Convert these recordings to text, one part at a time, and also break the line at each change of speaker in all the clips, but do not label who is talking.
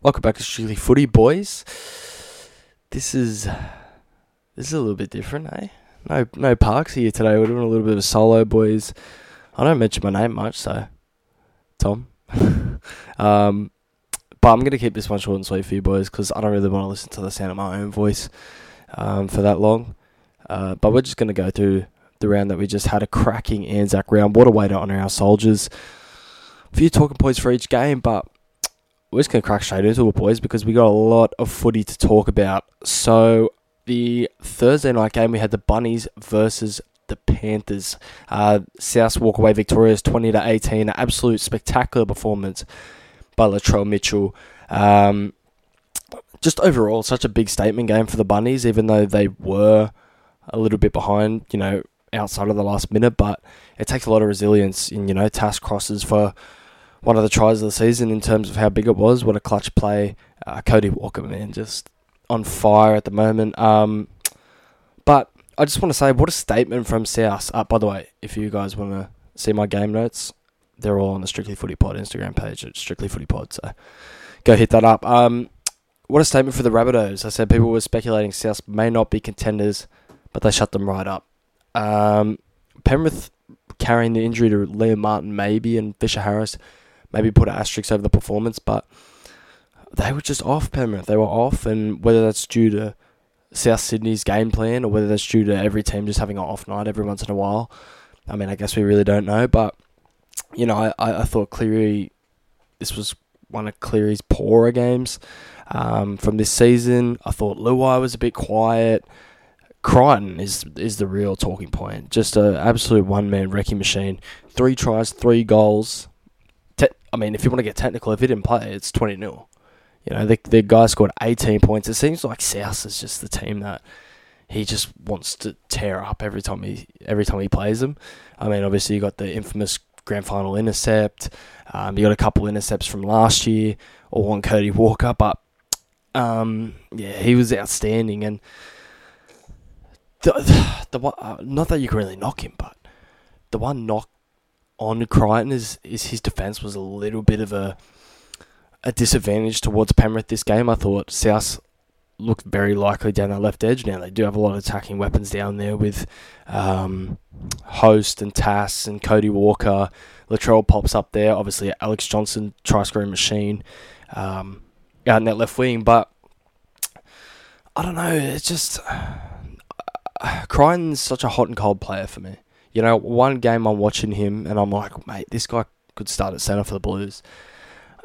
Welcome back to Strictly Footy, boys. This is this is a little bit different, eh? No, no Parks here today. We're doing a little bit of a solo, boys. I don't mention my name much, so Tom. um, but I'm gonna keep this one short and sweet for you, boys, because I don't really want to listen to the sound of my own voice um, for that long. Uh, but we're just gonna go through the round that we just had a cracking Anzac round. What a way to honour our soldiers. A few talking points for each game, but we're just going to crack straight into it, boys, because we got a lot of footy to talk about. So, the Thursday night game, we had the Bunnies versus the Panthers. Uh, South walk away victorious 20 to 18. An absolute spectacular performance by Latrell Mitchell. Um, just overall, such a big statement game for the Bunnies, even though they were a little bit behind, you know, outside of the last minute. But it takes a lot of resilience in, you know, Tass crosses for one of the tries of the season in terms of how big it was. What a clutch play. Uh, Cody Walker, man, just on fire at the moment. Um, but I just want to say, what a statement from South. Uh, by the way, if you guys want to see my game notes, they're all on the Strictly Footy Pod Instagram page at Strictly Footy Pod. So go hit that up. Um, what a statement for the Rabbitohs. I said people were speculating South may not be contenders, but they shut them right up. Um, Penrith carrying the injury to Liam Martin, maybe, and Fisher Harris maybe put an asterisk over the performance, but they were just off Penrith. They were off, and whether that's due to South Sydney's game plan or whether that's due to every team just having an off night every once in a while, I mean, I guess we really don't know. But you know, I, I thought Cleary, this was one of Cleary's poorer games um, from this season. I thought Luai was a bit quiet. Crichton is is the real talking point. Just an absolute one man wrecking machine. Three tries, three goals. I mean, if you want to get technical, if he didn't play, it's 20 0. You know, the, the guy scored 18 points. It seems like South is just the team that he just wants to tear up every time he every time he plays them. I mean, obviously you got the infamous grand final intercept. Um, you got a couple intercepts from last year, or on Cody Walker, but um, yeah, he was outstanding. And the the, the uh, not that you can really knock him, but the one knock on Crichton is, is his defence was a little bit of a a disadvantage towards Penrith this game. I thought South looked very likely down that left edge. Now they do have a lot of attacking weapons down there with um, Host and Tass and Cody Walker. Latrell pops up there. Obviously, Alex Johnson, try scoring machine um, out in that left wing. But I don't know. It's just uh, Crichton's such a hot and cold player for me. You know, one game I'm watching him and I'm like, mate, this guy could start at centre for the Blues.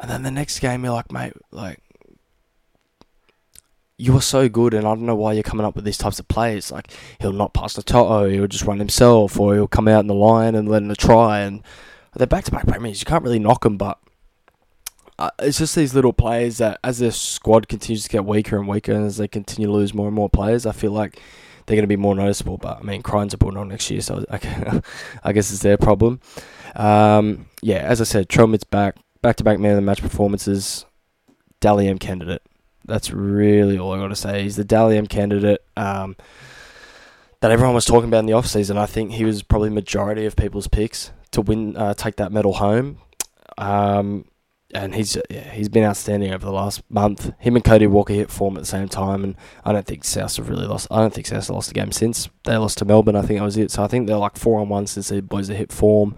And then the next game, you're like, mate, like, you are so good, and I don't know why you're coming up with these types of plays. Like, he'll not pass the Toto, he'll just run himself, or he'll come out in the line and let him try. And they're back to back premiers. You can't really knock them, but uh, it's just these little players that, as their squad continues to get weaker and weaker, and as they continue to lose more and more players, I feel like they're going to be more noticeable. But I mean, Crichton's are putting on next year, so I, I guess it's their problem. Um, yeah, as I said, Trelmit's back, back to back man of the match performances. Dally candidate. That's really all I got to say. He's the Dally candidate um, that everyone was talking about in the off season. I think he was probably majority of people's picks to win, uh, take that medal home. Um, and he's yeah, he's been outstanding over the last month. Him and Cody Walker hit form at the same time, and I don't think South have really lost. I don't think South have lost a game since they lost to Melbourne. I think that was it. So I think they're like four on one since the boys have hit form.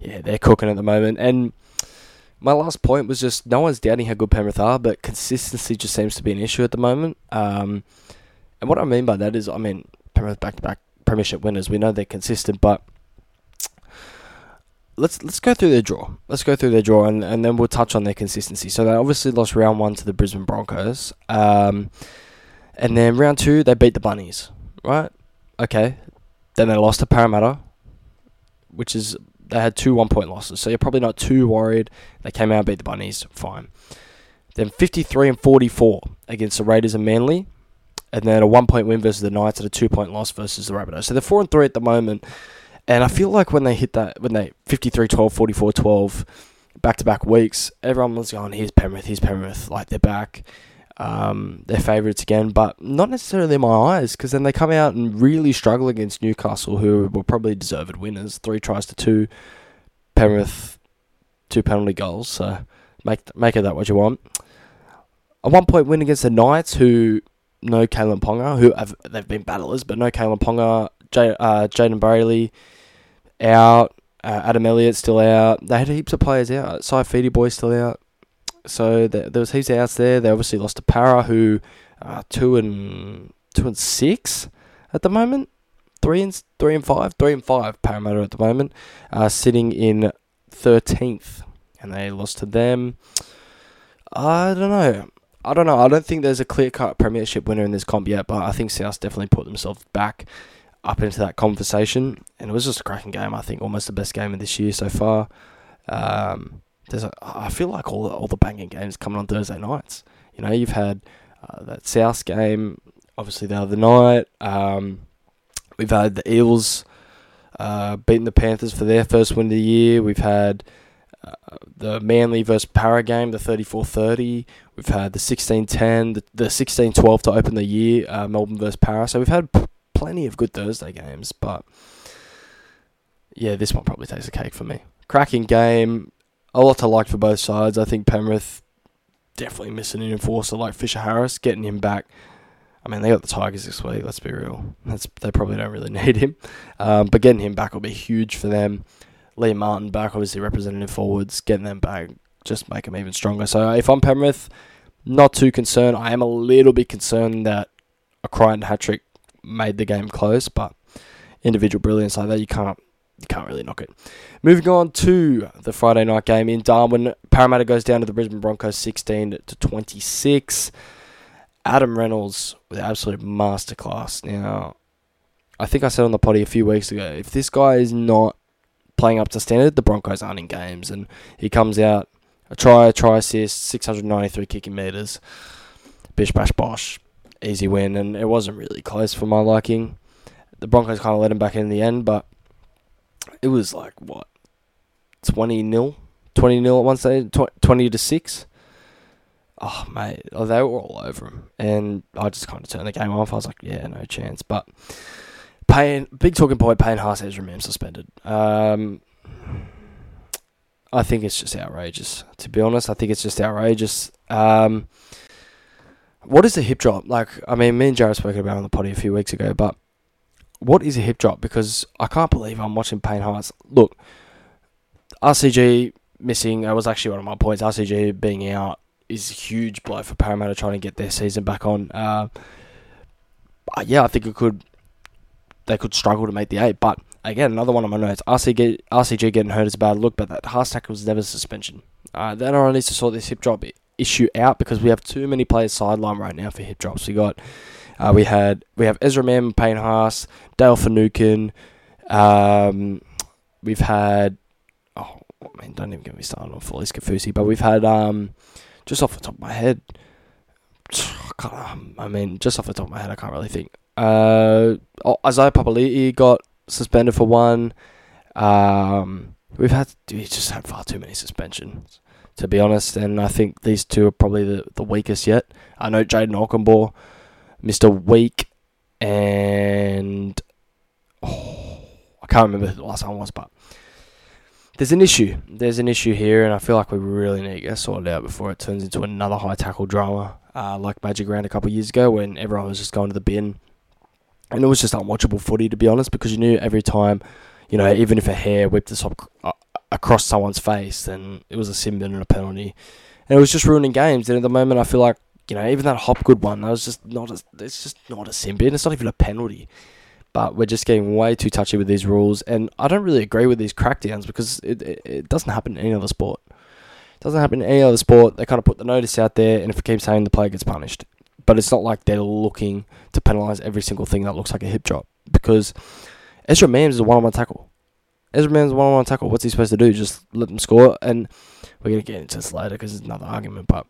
Yeah, they're cooking at the moment. And my last point was just no one's doubting how good Penrith are, but consistency just seems to be an issue at the moment. Um, and what I mean by that is, I mean Penrith back to back premiership winners. We know they're consistent, but let's let's go through their draw. Let's go through their draw, and, and then we'll touch on their consistency. So they obviously lost round one to the Brisbane Broncos, um, and then round two they beat the Bunnies, right? Okay, then they lost to Parramatta, which is they had two one point losses. So you're probably not too worried. They came out and beat the Bunnies, fine. Then 53 and 44 against the Raiders and Manly, and then a one point win versus the Knights and a two point loss versus the Rabbitohs. So they're four and three at the moment. And I feel like when they hit that, when they 53 12, 44 12, back to back weeks, everyone was going, here's Penrith, here's Penrith. Like they're back. Um, they're favourites again, but not necessarily in my eyes because then they come out and really struggle against Newcastle, who were probably deserved winners. Three tries to two. Penrith, two penalty goals. So make make of that what you want. a one point win against the Knights, who no Kalyn Ponga, who have they've been battlers, but no Kalyn Ponga, J, uh, Jayden Brailey out, uh, Adam Elliott still out. They had heaps of players out. Saifiti boy still out. So there, there was heaps of outs there. They obviously lost to Para, who uh, two and two and six at the moment. Three and three and five, three and five. Parramatta at the moment, uh, sitting in thirteenth, and they lost to them. I don't know. I don't know. I don't think there's a clear cut premiership winner in this comp yet, but I think South definitely put themselves back up into that conversation, and it was just a cracking game. I think almost the best game of this year so far. Um, there's a, I feel like all the, all the banging games coming on Thursday nights. You know, you've had uh, that South game, obviously the other night. Um, we've had the Eels uh, beating the Panthers for their first win of the year. We've had uh, the Manly versus Para game, the 34-30. We've had the 16-10, the, the 16-12 to open the year, uh, Melbourne versus Para. So we've had plenty of good Thursday games, but yeah, this one probably takes a cake for me. Cracking game, a lot to like for both sides. I think Penrith definitely missing an enforcer like Fisher Harris, getting him back. I mean, they got the Tigers this week. Let's be real. That's they probably don't really need him, um, but getting him back will be huge for them. Lee Martin back, obviously representative forwards, getting them back just make them even stronger. So if I'm Penrith, not too concerned. I am a little bit concerned that a Crichton hat trick made the game close, but individual brilliance like that, you can't you can't really knock it. Moving on to the Friday night game in Darwin, Parramatta goes down to the Brisbane Broncos 16 to 26. Adam Reynolds with absolute masterclass. Now, I think I said on the potty a few weeks ago, if this guy is not playing up to standard, the Broncos aren't in games, and he comes out a try, a try assist, 693 kicking meters, bish bash bosh, easy win, and it wasn't really close for my liking. The Broncos kind of let him back in the end, but it was like what 20 nil? 20 nil at one stage? 20 to 6 oh mate oh, they were all over him. And i just kind of turned the game off. I was like yeah no chance. But Payne, big talking point Payne Haas Ezra Mam suspended. Um, I think it's just outrageous to be honest. I think it's just outrageous. Um, what is a hip drop like I mean me and Jarrod spoke about it on the potty a few weeks ago but what is a hip drop? Because I can't believe I'm watching Payne Haas. Look, RCG missing. That was actually one of my points. RCG being out is a huge blow for Parramatta trying to get their season back on. Uh, yeah, I think it could. They could struggle to make the eight, but again, another one of my notes. RCG, RCG getting hurt is a bad look, but that Haas tackle was never suspension. Uh, then I needs to sort this hip drop issue out because we have too many players sidelined right now for hip drops. We got uh, we had we have Ezra Mam, Payne Haas, Dale Finucane. Um, we've had oh man, don't even get me started on Felise Kaufusi, but we've had um, just off the top of my head. I mean, just off the top of my head, I can't really think. Uh, oh, Isaiah Papali'i got suspended for one. Um, we've had we just had far too many suspensions, to be honest, and I think these two are probably the, the weakest yet. I know Jayden Okunbor Mr. Weak, and oh, I can't remember who the last one was, but there's an issue. There's an issue here, and I feel like we really need to get sorted out before it turns into another high tackle drama, uh, like Magic Round a couple of years ago when everyone was just going to the bin, and it was just unwatchable footy to be honest, because you knew every time, you know, even if a hair whipped us up uh, across someone's face, then it was a sin bin and a penalty, and it was just ruining games. And at the moment, I feel like you know, even that Hopgood one, that was just not a, it's just not a sin bin. It's not even a penalty. But we're just getting way too touchy with these rules, and I don't really agree with these crackdowns because it, it, it doesn't happen in any other sport. It doesn't happen in any other sport. They kind of put the notice out there, and if it keeps saying the player gets punished. But it's not like they're looking to penalise every single thing that looks like a hip drop because Ezra Mam's is a one-on-one tackle. Ezra Mam's one-on-one tackle. What's he supposed to do? Just let them score? And we're gonna get into this later because it's another argument, but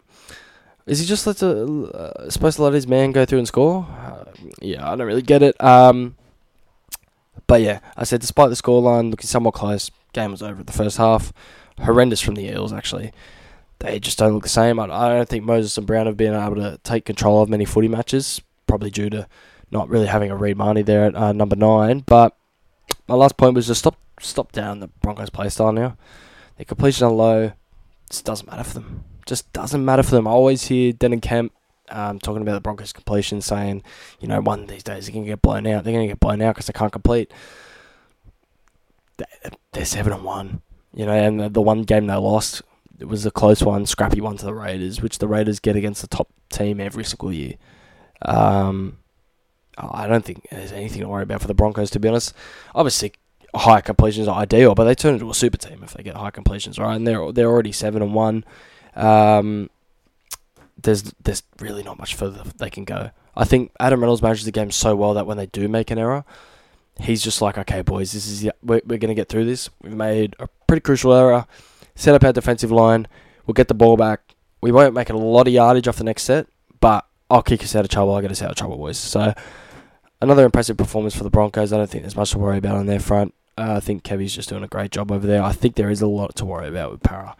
is he just let to, uh, supposed to let his man go through and score? Uh, yeah, I don't really get it. Um, but yeah, I said despite the scoreline looking somewhat close, game was over at the first half. Horrendous from the Eels actually. They just don't look the same. I, I don't think Moses and Brown have been able to take control of many footy matches, probably due to not really having a Reed Mahoney there at uh, number nine. But my last point was just stop stop down the Broncos play style now. Their completion are low. It doesn't matter for them Just doesn't matter for them. I always hear Denan Kemp um, talking about the Broncos completion, saying, you know, one of these days they're going to get blown out. They're going to get blown out because they can't complete. They're seven and one, you know, and the, one game they lost it was a close one, scrappy one to the Raiders, which the Raiders get against the top team every single year. Um, I don't think there's anything to worry about for the Broncos, to be honest. Obviously, high completions are ideal, but they turn into a super team if they get high completions, right? And they're they're already seven and one. Um, there's there's really not much further they can go. I think Adam Reynolds manages the game so well that when they do make an error, he's just like, okay, boys, this is we're, we're going to get through this. We've made a pretty crucial error. Set up our defensive line. We'll get the ball back. We won't make a lot of yardage off the next set, but I'll kick us out of trouble. I'll get us out of trouble, boys. So another impressive performance for the Broncos. I don't think there's much to worry about on their front. Uh, I think Kevy's just doing a great job over there. I think there is a lot to worry about with Para.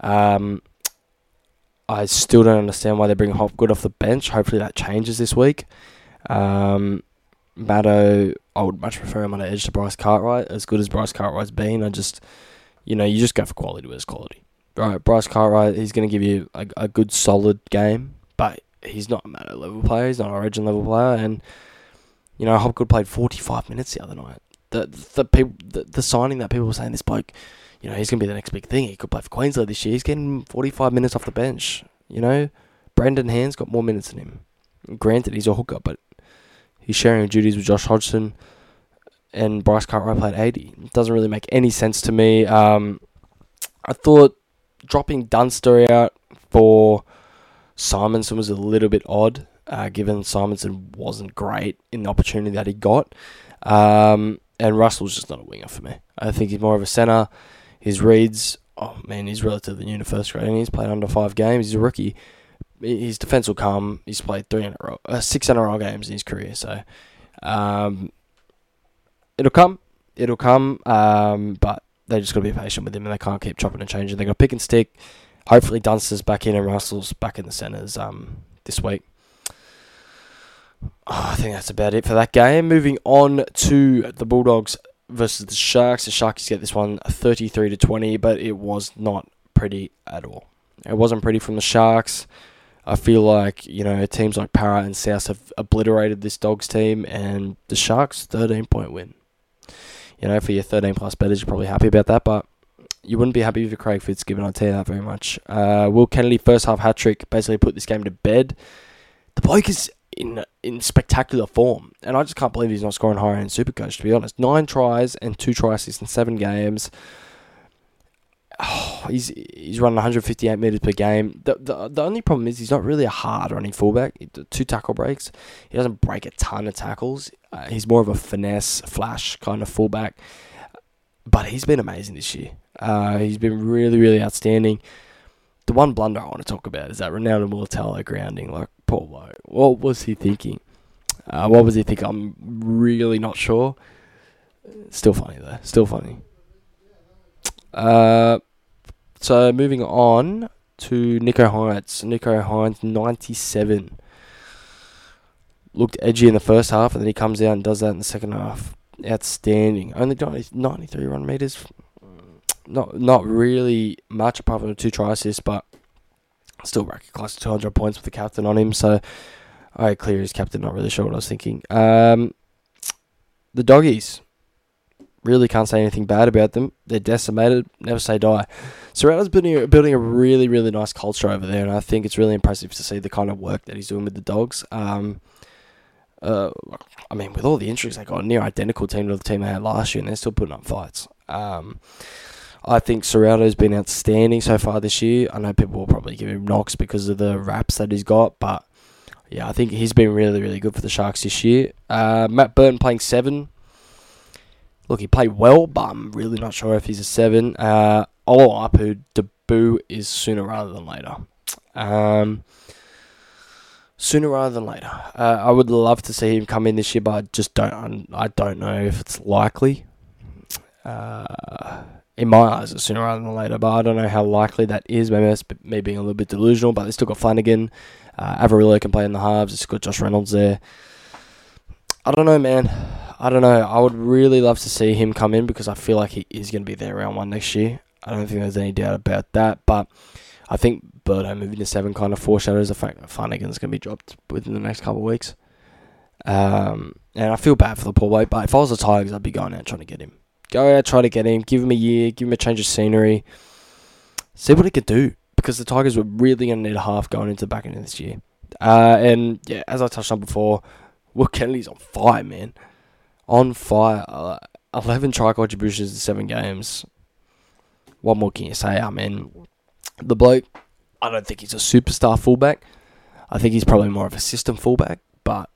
Um, I still don't understand why they bring Hopgood off the bench. Hopefully that changes this week. Um, Matto, I would much prefer him on the edge to Bryce Cartwright. As good as Bryce Cartwright's been, I just, you know, you just go for quality with his quality. Right, Bryce Cartwright, he's going to give you a, a good, solid game, but he's not a Matto level player. He's not an Origin level player, and you know, Hopgood played 45 minutes the other night the the people the, the signing that people were saying this bloke, you know, he's gonna be the next big thing. He could play for Queensland this year. He's getting forty five minutes off the bench. You know, Brendan Hands got more minutes than him. Granted, he's a hooker, but he's sharing duties with Josh Hodgson, and Bryce Cartwright played eighty. It doesn't really make any sense to me. Um, I thought dropping Dunster out for Simonsson was a little bit odd, uh, given Simonsson wasn't great in the opportunity that he got. Um, and Russell's just not a winger for me. I think he's more of a centre. His reads, oh man, he's relatively new to first grade and he's played under five games. He's a rookie. His defence will come. He's played three in a row, uh, six row games in his career. So um, it'll come. It'll come. Um, but they just got to be patient with him and they can't keep chopping and changing. They got to pick and stick. Hopefully Dunster's back in and Russell's back in the centres um, this week. Oh, I think that's about it for that game. Moving on to the Bulldogs versus the Sharks. The Sharks get this one 33 to 20, but it was not pretty at all. It wasn't pretty from the Sharks. I feel like, you know, teams like Para and South have obliterated this Dogs team, and the Sharks 13 point win. You know, for your 13 plus betters, you're probably happy about that, but you wouldn't be happy with Craig Fitzgibbon, I'll tell you that very much. Uh, Will Kennedy, first half hat trick, basically put this game to bed. The bloke is in in spectacular form, and I just can't believe he's not scoring higher in Supercoach. To be honest, nine tries and two tries in seven games. Oh, he's he's running 158 meters per game. The, the the only problem is he's not really a hard running fullback. Two tackle breaks. He doesn't break a ton of tackles. Uh, he's more of a finesse flash kind of fullback. But he's been amazing this year. Uh, he's been really really outstanding. The one blunder I want to talk about is that Ronaldo Mulitalo grounding. Like Poor bloke. What was he thinking? Uh, what was he thinking? I'm really not sure. Still funny though. Still funny. Uh, so moving on to Nicho Hynes. Nicho Hynes, 97. Looked edgy in the first half, and then he comes out and does that in the second half. Outstanding. Only 93 run meters. Not not really much apart from two try assists, but Still racking close to 200 points with the captain on him, so I clear his captain. Not really sure what I was thinking. Um, the doggies really can't say anything bad about them. They're decimated. Never say die. Ciraldo's building building a really really nice culture over there, and I think it's really impressive to see the kind of work that he's doing with the dogs. Um, uh, I mean, with all the injuries they got, a near identical team to the team they had last year, and they're still putting up fights. Um, I think Ciraldo's been outstanding so far this year. I know people will probably give him knocks because of the raps that he's got, but yeah, I think he's been really, really good for the Sharks this year. Uh, Matt Burton playing seven. Look, he played well, but I'm really not sure if he's a seven. Uh, Olo debut is sooner rather than later. Um, sooner rather than later. Uh, I would love to see him come in this year, but I just don't. I don't know if it's likely. Uh, in my eyes, sooner rather than later. But I don't know how likely that is. Maybe that's me being a little bit delusional. But they still got Flanagan. Uh, can play in the halves. It's got Josh Reynolds there. I don't know, man. I don't know. I would really love to see him come in because I feel like he is going to be there around one next year. I don't think there's any doubt about that. But I think Birdo moving to seven kind of foreshadows the fact that Flanagan's going to be dropped within the next couple of weeks. Um, and I feel bad for the poor bloke, but if I was the Tigers, I'd be going out trying to get him. Go out, try to get him, give him a year, give him a change of scenery, see what he could do. Because the Tigers were really going to need a half going into the back end of this year. Uh, and yeah, as I touched on before, Will Kennedy's on fire, man. On fire. Uh, 11 try contributions in seven games. What more can you say? I mean, the bloke, I don't think he's a superstar fullback. I think he's probably more of a system fullback, but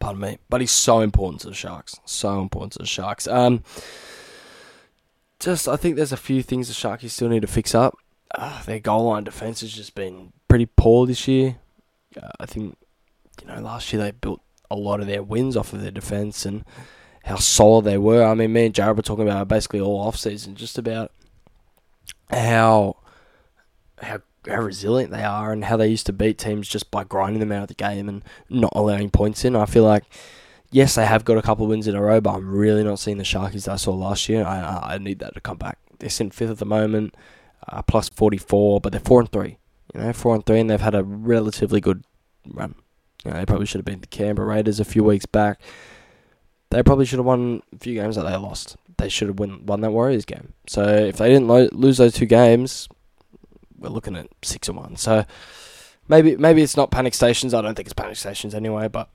pardon me, but he's so important to the Sharks. So important to the Sharks. Um, just I think there's a few things the Sharkies still need to fix up. Uh, their goal line defense has just been pretty poor this year. Uh, I think you know last year they built a lot of their wins off of their defense and how solid they were. I mean, me and Jarrod were talking about basically all off season, just about how how how resilient they are and how they used to beat teams just by grinding them out of the game and not allowing points in. I feel like yes, they have got a couple of wins in a row, but I'm really not seeing the Sharkies that I saw last year. I I need that to come back. They're in fifth at the moment, uh, plus 44, but they're four and three. You know, four and three, and they've had a relatively good run. You know, they probably should have been the Canberra Raiders a few weeks back. They probably should have won a few games that they lost. They should have won, won that Warriors game. So if they didn't lo- lose those two games, we're looking at six and one. So maybe maybe it's not panic stations. I don't think it's panic stations anyway, but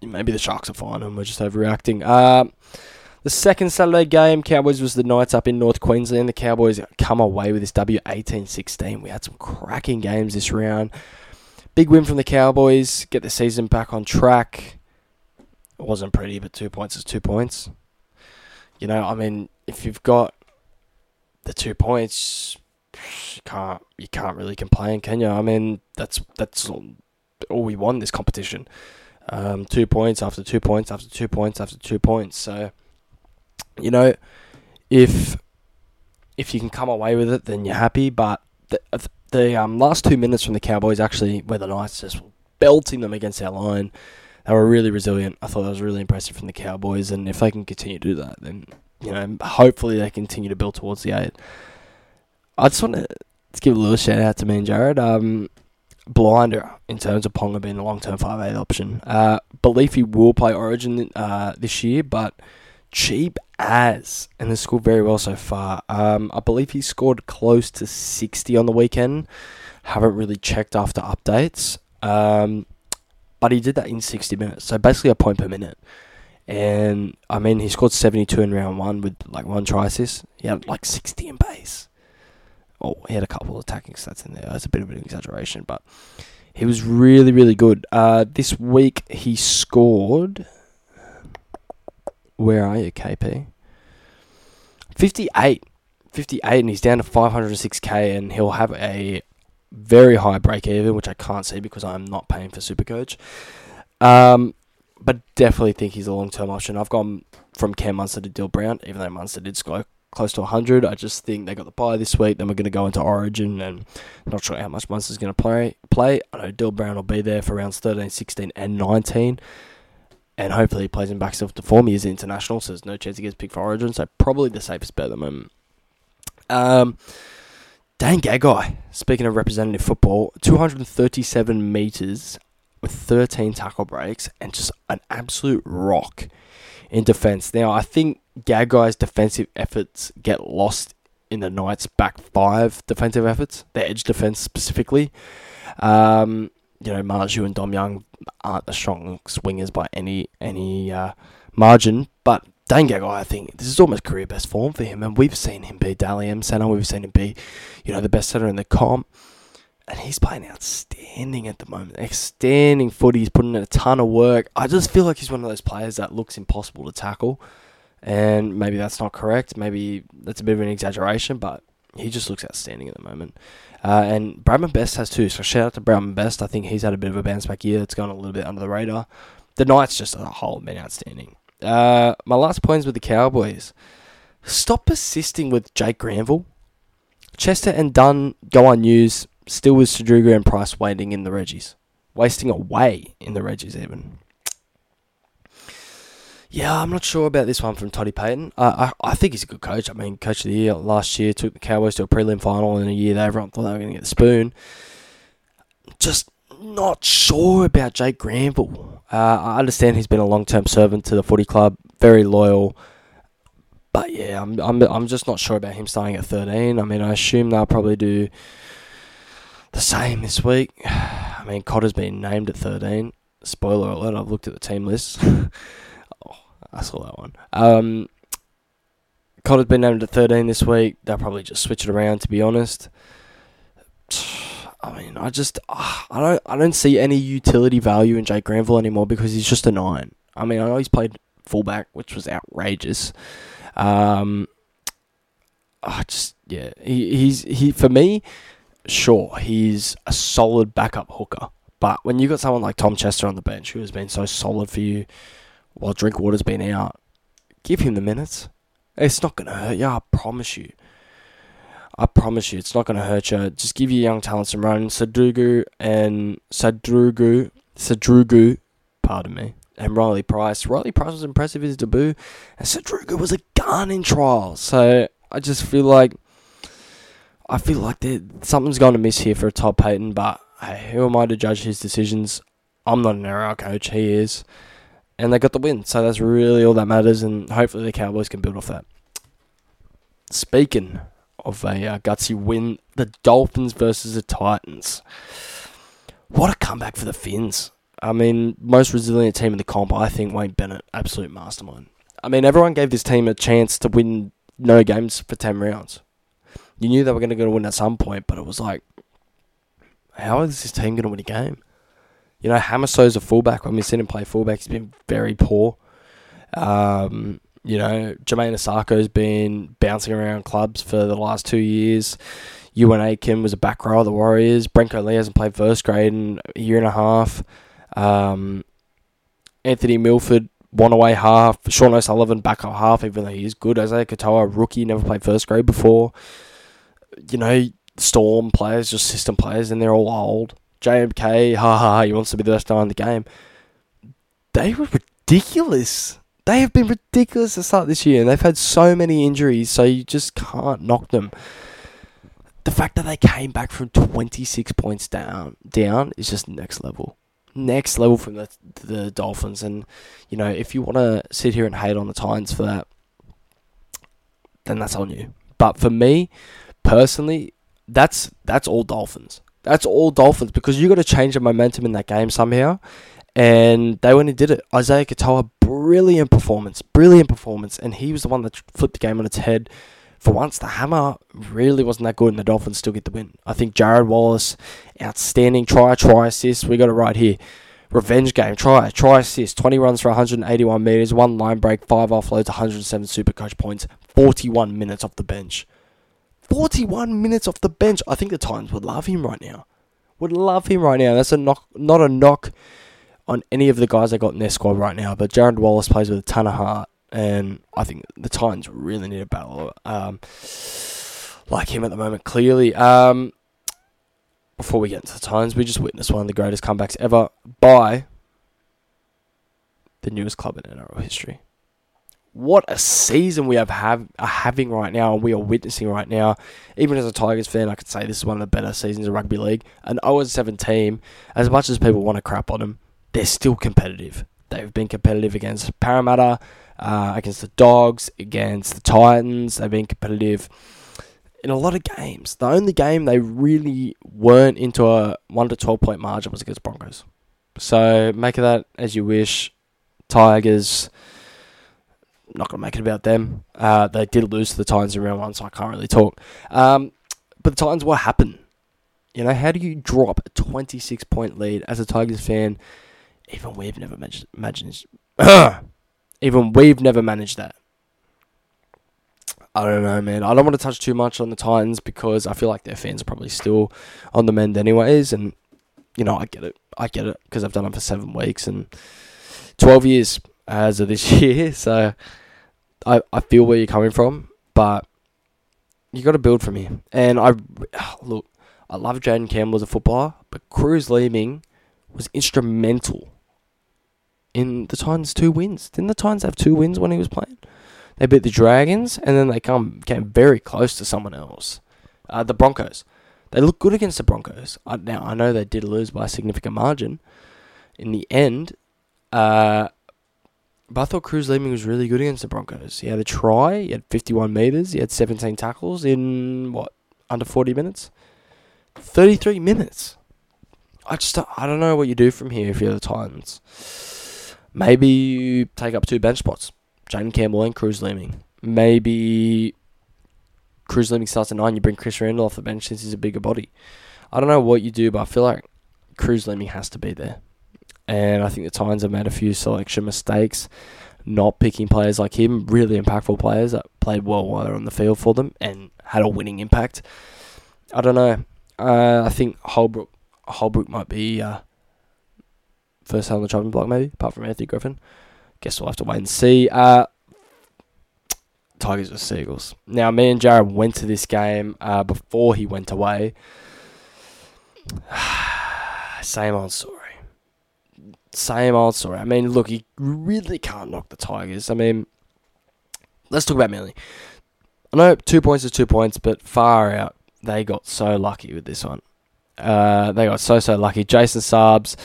maybe the Sharks are fine and we're just overreacting. Uh, the second Saturday game, Cowboys was the Knights up in North Queensland. The Cowboys come away with this W 18 16. We had some cracking games this round. Big win from the Cowboys, get the season back on track. It wasn't pretty, but two points is two points. You know, I mean, if you've got the two points, you can't you can't really complain, can you? I mean, that's that's all, we won this competition. Um, two points after two points after two points after two points. So, you know, if if you can come away with it, then you're happy. But the the um, last two minutes from the Cowboys actually, where the Knights just belting them against our line, they were really resilient. I thought that was really impressive from the Cowboys, and if they can continue to do that, then you know, hopefully they continue to build towards the eight. I just want to give a little shout out to me and Jarrod. Um, blinder in terms of Ponga being a long term 5 8 option. Uh, believe he will play Origin uh, this year, but cheap as, and has scored very well so far. Um, I believe he scored close to 60 on the weekend. Haven't really checked after updates. Um, but he did that in 60 minutes, so basically a point per minute. And I mean, he scored 72 in round one with like one try assist. He had like 60 in base. Oh, he had a couple of attacking stats in there. That's a bit of an exaggeration, but he was really, really good. Uh, this week he scored. Where are you, KP? 58. 58, and he's down to 506k, and he'll have a very high break even, which I can't see because I'm not paying for Supercoach. Um, but definitely think he's a long term option. I've gone from Cam Munster to Dill Brown, even though Munster did score close to 100. I just think they got the bye this week. Then we're going to go into Origin, and not sure how much Munster's going to play. Play. I know Dill Brown will be there for rounds 13, 16, and 19. And hopefully he plays him back to form. He is international, so there's no chance he gets picked for Origin. So probably the safest bet at the moment. Um, Dane Gagai, speaking of representative football, 237 metres with 13 tackle breaks and just an absolute rock in defence. Now, I think Gagai's defensive efforts get lost in the Knights' back five defensive efforts, the edge defence specifically. Um, you know, Marzhew and Dom Young aren't the strong swingers by any any uh, margin, but Dane Gagai, I think this is almost career best form for him, and we've seen him be Dally M centre, we've seen him be, you know, the best centre in the comp and he's playing outstanding at the moment. Outstanding footy. He's putting in a ton of work. I just feel like he's one of those players that looks impossible to tackle. And maybe that's not correct. Maybe that's a bit of an exaggeration, but he just looks outstanding at the moment. Uh, and Bradman Best has too. So shout out to Bradman Best. I think he's had a bit of a bounce back year. It's gone a little bit under the radar. The Knights just as a whole been outstanding. Uh, my last point is with the Cowboys. Stop persisting with Jake Granville. Chester and Dunn go unused still with Sadruga and Price waiting in the Reggies. Wasting away in the Reggies, even. Yeah, I'm not sure about this one from Toddy Payten. Uh, I I think he's a good coach. I mean, coach of the year last year took the Cowboys to a prelim final in a year that everyone thought they were going to get the spoon. Just not sure about Jake Granville. Uh, I understand he's been a long term servant to the footy club, very loyal. But yeah, I'm I'm I'm just not sure about him starting at 13. I mean, I assume they'll probably do the same this week. I mean, Cotter's been named at 13. Spoiler alert, I've looked at the team list. oh, I saw that one. Um, Cotter's been named at 13 this week. They'll probably just switch it around, to be honest. I mean, I just uh, I don't I don't see any utility value in Jake Granville anymore because he's just a nine. I mean, I know he's played fullback, which was outrageous. Um, I just yeah, he, he's he for me, sure he's a solid backup hooker, but when you've got someone like Tom Chester on the bench who has been so solid for you while Drinkwater's been out, give him the minutes. It's not gonna hurt you, I promise you. I promise you, it's not going to hurt you. Just give your young talent some run. Sadrugu and Sadrugu, Sadrugu, pardon me, and Riley Price. Riley Price was impressive in his debut, and Sadrugu was a gun in trials. So I just feel like I feel like something's going to miss here for Todd Payten. But hey, who am I to judge his decisions? I'm not an NRL coach. He is, and they got the win. So that's really all that matters. And hopefully the Cowboys can build off that. Speaking of a uh, gutsy win. The Dolphins versus the Titans. What a comeback for the Finns. I mean, most resilient team in the comp, I think Wayne Bennett, absolute mastermind. I mean, everyone gave this team a chance to win no games for 10 rounds. You knew they were going to go to win at some point, but it was like, how is this team going to win a game? You know, Hamiso's a fullback. When we seen him play fullback, he's been very poor. Um, you know, Jamayne Isaako's been bouncing around clubs for the last two years. Euan Aitken was a back row of the Warriors. Brenko Lee hasn't played first grade in a year and a half. Um, Anthony Milford, one away half. Sean O'Sullivan, back up half, even though he's good. Isaiah Katoa, rookie, never played first grade before. You know, Storm players, just system players, and they're all old. JMK, ha ha, he wants to be the best guy in the game. They were ridiculous they have been ridiculous to start this year, and they've had so many injuries, so you just can't knock them. The fact that they came back from 26 points down down is just next level. Next level from the the Dolphins, and you know if you want to sit here and hate on the Titans for that, then that's on you. But for me, personally, that's that's all Dolphins. That's all Dolphins because you got to change the momentum in that game somehow and they went and did it. Isaiah Katoa, brilliant performance, brilliant performance, and he was the one that flipped the game on its head. For once, the hammer really wasn't that good, and the Dolphins still get the win. I think Jarrod Wallace, outstanding try, try assist. We got it right here. Revenge game, try, try assist, 20 runs for 181 metres, one line break, five offloads, 107 super coach points, 41 minutes off the bench. 41 minutes off the bench. I think the Titans would love him right now. Would love him right now. That's a knock, not a knock on any of the guys they got in their squad right now, but Jarrod Wallace plays with a ton of heart, and I think the Titans really need a battle um, like him at the moment. Clearly, um, before we get into the Titans, we just witnessed one of the greatest comebacks ever by the newest club in NRL history. What a season we have, have are having right now, and we are witnessing right now. Even as a Tigers fan, I could say this is one of the better seasons of rugby league. An 0 7 team, as much as people want to crap on them, they're still competitive. They've been competitive against Parramatta, uh, against the Dogs, against the Titans. They've been competitive in a lot of games. The only game they really weren't into a 1 to 12 point margin was against Broncos. So make of that as you wish. Tigers, not going to make it about them. Uh, they did lose to the Titans in round one, so I can't really talk. Um, but the Titans, what happened? You know, how do you drop a 26 point lead as a Tigers fan even we've never managed, imagined. even we've never managed that. I don't know, man. I don't want to touch too much on the Titans because I feel like their fans are probably still on the mend, anyways. And you know, I get it. I get it because I've done it for seven weeks and twelve years as of this year. So I I feel where you're coming from, but you got to build from here. And I look, I love Jayden Campbell as a footballer, but Cruz Leeming was instrumental in the Titans' two wins. Didn't the Titans have two wins when he was playing? They beat the Dragons, and then they come came very close to someone else. Uh, the Broncos. They look good against the Broncos. Now I know they did lose by a significant margin. In the end, uh, but I thought Cruz Leeming was really good against the Broncos. He had a try. He had 51 meters. He had 17 tackles in what under 40 minutes. 33 minutes. I just I don't know what you do from here if you're the Titans. Maybe you take up two bench spots, Jayden Campbell and Cruz Leeming. Maybe Cruz Leeming starts at nine. You bring Chris Randall off the bench since he's a bigger body. I don't know what you do, but I feel like Cruz Leeming has to be there. And I think the Titans have made a few selection mistakes, not picking players like him, really impactful players that played well while they're on the field for them and had a winning impact. I don't know. Uh, I think Holbrook Holbrook might be uh, first on the chopping block, maybe, apart from Anthony Griffin. Guess we'll have to wait and see. Uh, Tigers with Seagulls. Now, me and Jarrod went to this game uh, before he went away. Same old story. Same old story. I mean, look, you really can't knock the Tigers. I mean, let's talk about Manly. I know two points is two points, but far out, they got so lucky with this one. Uh, they got so, so lucky. Jason Saab's,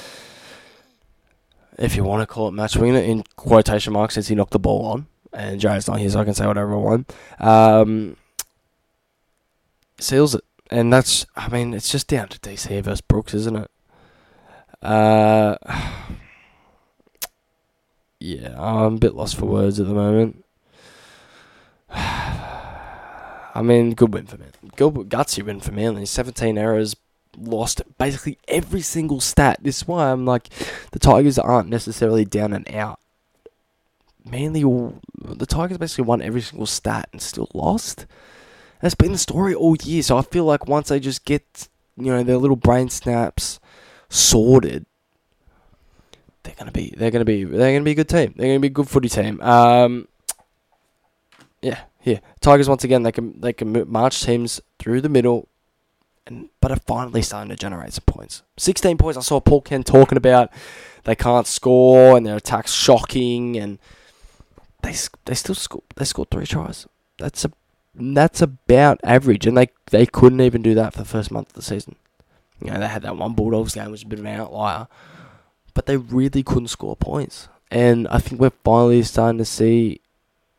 if you want to call it match winner, in quotation marks, since he knocked the ball on and Jarrod's not here, so I can say whatever I want. Um, seals it, and that's. I mean, it's just down to DC versus Brooks, isn't it? Uh, yeah, I'm a bit lost for words at the moment. I mean, good win for me. Good gutsy win for Manly. 17 errors, lost basically every single stat. This is why I'm like, the Tigers aren't necessarily down and out mainly the Tigers basically won every single stat and still lost. That's been the story all year. So I feel like once they just get you know their little brain snaps sorted, they're gonna be they're gonna be they're gonna be a good team. They're gonna be a good footy team. Um, yeah, yeah. Tigers once again they can they can march teams through the middle, and but are finally starting to generate some points. Sixteen points. I saw Paul Kent talking about they can't score and their attack's shocking and they they still scored they scored three tries. That's a that's about average, and they they couldn't even do that for the first month of the season. You know, they had that one Bulldogs game, which was a bit of an outlier, but they really couldn't score points. And I think we're finally starting to see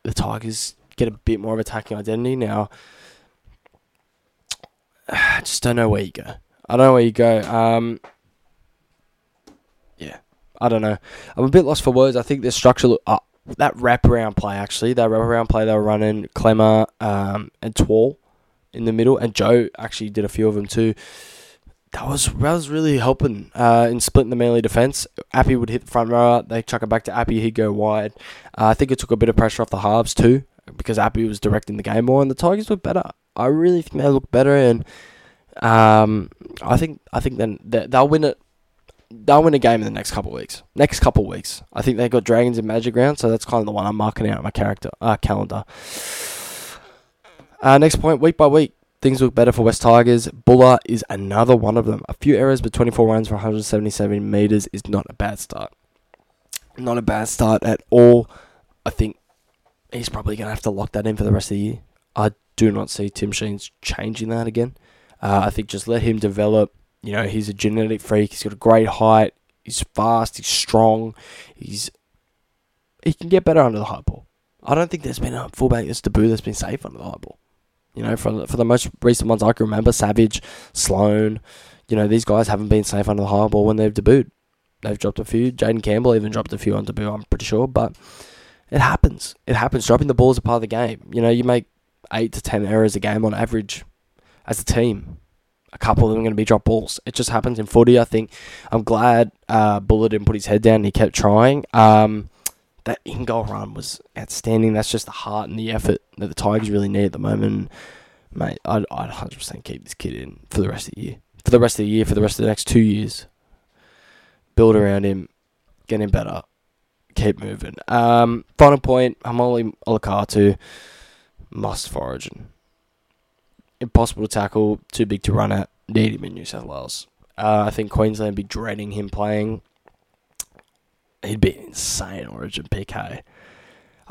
the Tigers get a bit more of attacking identity now. I just don't know where you go. I don't know where you go. Um, yeah, I don't know. I'm a bit lost for words. I think their structure look up that wraparound play actually, that wraparound play they were running, Klemmer um, and Twal in the middle, and Joe actually did a few of them too. That was that was really helping uh, in splitting the Manly defence. Appy would hit the front rower, they chuck it back to Appy, he'd go wide. Uh, I think it took a bit of pressure off the halves too, because Appy was directing the game more, and the Tigers were better. I really think they look better, and um, I think I think then they'll win it they'll win a game in the next couple of weeks. Next couple of weeks, I think they got Dragons and Magic Round, so that's kind of the one I'm marking out my character uh, calendar. Uh, next point, week by week, things look better for West Tigers. Bula is another one of them. A few errors, but 24 runs for 177 meters is not a bad start. Not a bad start at all. I think he's probably going to have to lock that in for the rest of the year. I do not see Tim Sheens changing that again. Uh, I think just let him develop you know, he's a genetic freak. He's got a great height. He's fast. He's strong. He's he can get better under the high ball. I don't think there's been a fullback that's debut that's been safe under the high ball. You know, for for the most recent ones I can remember, Savage, Sloan, you know, these guys haven't been safe under the high ball when they've debuted. They've dropped a few. Jayden Campbell even dropped a few on debut, I'm pretty sure. But it happens. It happens. Dropping the ball is a part of the game. You know, you make eight to ten errors a game on average as a team a couple of them are going to be drop balls. It just happens in footy. I think I'm glad uh, Bula didn't put his head down he kept trying. Um, that in goal run was outstanding. That's just the heart and the effort that the Tigers really need at the moment. Mate, I'd, I'd 100% keep this kid in for the rest of the year. For the rest of the year, for the rest of the next two years. Build around him, get him better, keep moving. Um, final point, Haumole Olakau'atu must for Origin impossible to tackle, too big to run at. Need him in New South Wales. Uh, I think Queensland be dreading him playing. He'd be an insane Origin PK.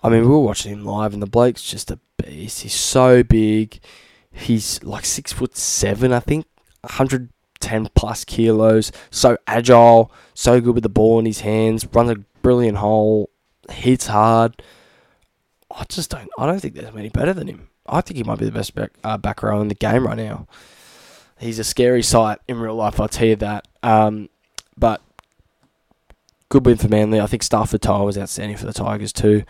I mean, we were watching him live, and the bloke's just a beast. He's so big. He's like six foot seven, I think, 110 plus kilos. So agile, so good with the ball in his hands. Runs a brilliant hole, hits hard. I just don't. I don't think there's many better than him. I think he might be the best back uh, back row in the game right now. He's a scary sight in real life. I'll tell you that. Um, but good win for Manly. I think Stafford To'a was outstanding for the Tigers too.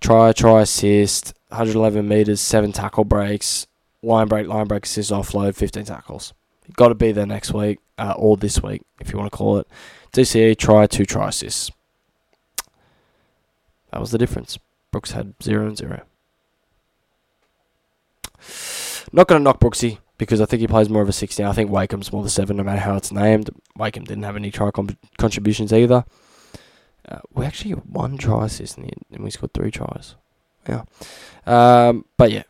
Try, try, assist, 111 metres, 7 tackle breaks, line break, line break, assist, offload, 15 tackles. Got to be there next week, uh, or this week, if you want to call it. DCE, try, 2 try assists. That was the difference. Brooks had 0 and 0. Not going to knock Brooksy because I think he plays more of a 16. I think Wakeham's more the 7 no matter how it's named. Wakeham didn't have any try contributions either. Uh, we actually got one try assist and we scored three tries. Yeah. Um, but yeah,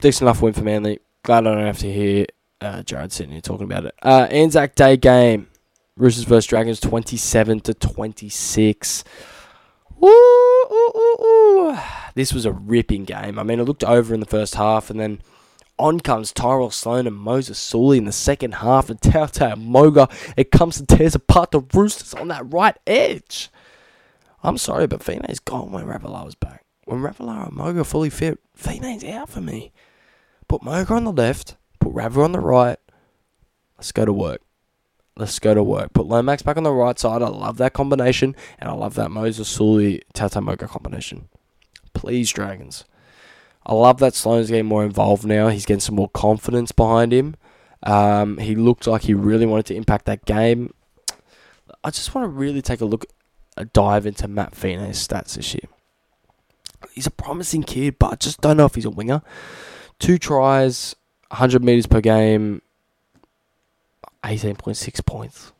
decent enough win for Manly. Glad I don't have to hear uh, Jarrod sitting here talking about it. Uh, Anzac Day game. Roosters versus Dragons 27 to 26. Woo, ooh, ooh, ooh. This was a ripping game. I mean, it looked over in the first half and then on comes Tyrell Sloan and Moses Suli in the second half, and Tautau Moga. It comes and tears apart the Roosters on that right edge. I'm sorry, but Fine's gone when Ravalawa's back. When Ravalawa and Moga fully fit, Fine's out for me. Put Moga on the left, put Rava on the right. Let's go to work. Let's go to work. Put Lomax back on the right side. I love that combination, and I love that Moses Suli Tautau Moga combination. Please, Dragons. I love that Sloan's getting more involved now. He's getting some more confidence behind him. Um, he looked like he really wanted to impact that game. I just want to really take a look, a dive into Matt Fine's stats this year. He's a promising kid, but I just don't know if he's a winger. Two tries, 100 metres per game, 18.6 points.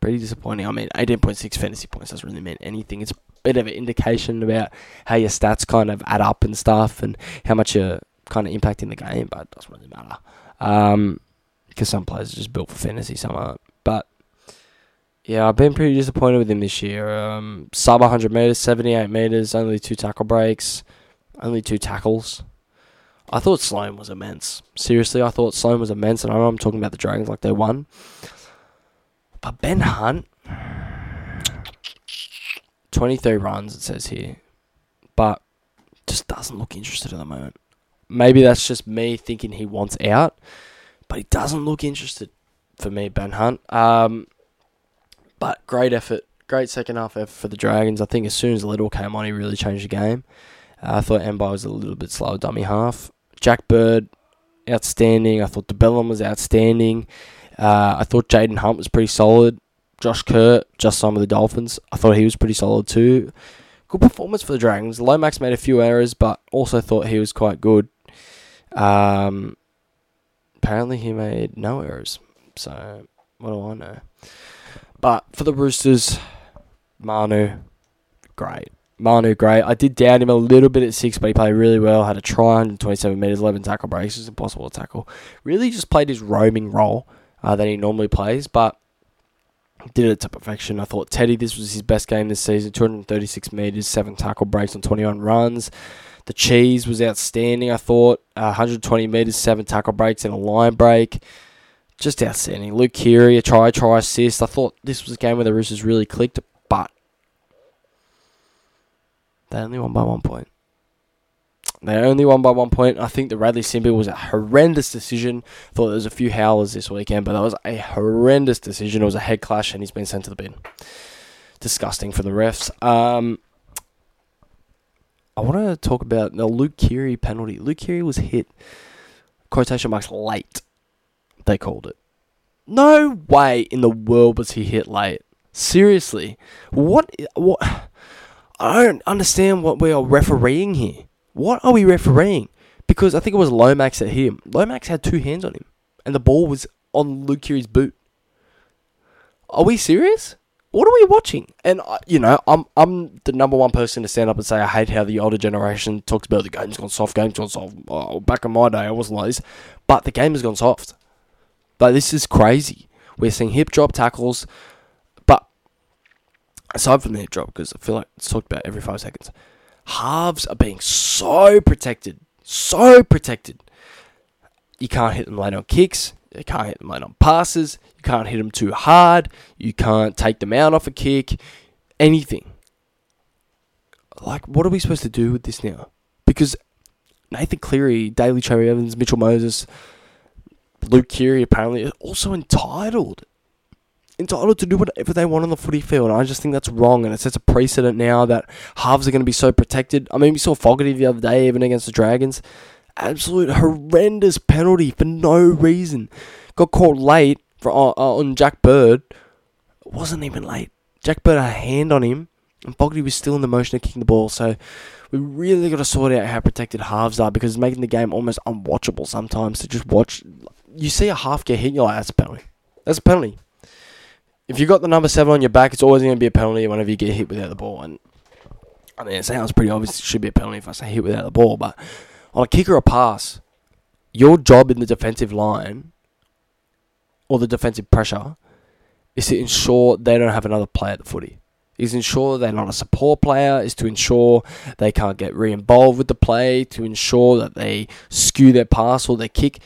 Pretty disappointing. I mean, 18.6 fantasy points doesn't really mean anything. It's a bit of an indication about how your stats kind of add up and stuff and how much you're kind of impacting the game, but it doesn't really matter. Um, because some players are just built for fantasy, some aren't. But yeah, I've been pretty disappointed with him this year. Um, sub 100 meters, 78 meters, only two tackle breaks, only two tackles. I thought Sloan was immense. Seriously, I thought Sloan was immense, and I know I'm talking about the Dragons like they won. But Ben Hunt, 23 runs, it says here, but just doesn't look interested at the moment. Maybe that's just me thinking he wants out, but he doesn't look interested for me, Ben Hunt. Um, but great effort, great second half effort for the Dragons. I think as soon as Liddle came on, he really changed the game. Uh, I thought Mbye was a little bit slow, dummy half. Jack Bird, outstanding. I thought de Belin was outstanding. Uh, I thought Jaden Hunt was pretty solid. Josh Kurt, just some of the Dolphins. I thought he was pretty solid too. Good performance for the Dragons. Lomax made a few errors, but also thought he was quite good. Um, apparently he made no errors. So what do I know? But for the Roosters, Manu, great. Manu, great. I did down him a little bit at six, but he played really well. Had a try, 127 metres, 11 tackle breaks. It was impossible to tackle. Really just played his roaming role uh, that he normally plays, but did it to perfection. I thought Teddy, this was his best game this season 236 metres, 7 tackle breaks on 21 runs. The cheese was outstanding, I thought. Uh, 120 metres, 7 tackle breaks, and a line break. Just outstanding. Luke Keary, a try, try, assist. I thought this was a game where the Roosters really clicked, but they only won by one point. They only won by one point. I think the Radley sin bin was a horrendous decision. Thought there was a few howlers this weekend, but that was a horrendous decision. It was a head clash, and he's been sent to the bin. Disgusting for the refs. Um, I want to talk about the Luke Keary penalty. Luke Keary was hit, quotation marks, late. They called it. No way in the world was he hit late. Seriously, what? What? I don't understand what we are refereeing here. What are we refereeing? Because I think it was Lomax at him. Lomax had two hands on him, and the ball was on Luke boot. Are we serious? What are we watching? And uh, you know, I'm I'm the number one person to stand up and say I hate how the older generation talks about the game's gone soft, game's gone soft. Oh, back in my day, I wasn't like this, but the game has gone soft. But this is crazy. We're seeing hip drop tackles, but aside from their drop, because I feel like it's talked about every five seconds, halves are being so protected, so protected. You can't hit them late on kicks. You can't hit them late on passes. You can't hit them too hard. You can't take them out off a kick. Anything. Like, what are we supposed to do with this now? Because Nathan Cleary, Daly Cherry Evans, Mitchell Moses, Luke Keary apparently are also entitled. Entitled to do whatever they want on the footy field. I just think that's wrong and it sets a precedent now that halves are going to be so protected. I mean, we saw Fogarty the other day, even against the Dragons. Absolute horrendous penalty for no reason. Got caught late for uh, uh, on Jack Bird. It wasn't even late. Jack Bird had a hand on him, and Fogarty was still in the motion of kicking the ball. So we really got to sort out how protected halves are because it's making the game almost unwatchable sometimes to just watch. You see a half get hit, you're like, that's a penalty. That's a penalty. If you've got the number seven on your back, it's always going to be a penalty whenever you get hit without the ball. And I mean, it sounds pretty obvious. It should be a penalty if I say hit without the ball. But on a kick or a pass, your job in the defensive line or the defensive pressure is to ensure they don't have another play at the footy is ensure they're not a support player, is to ensure they can't get re involved with the play, to ensure that they skew their pass or their kick.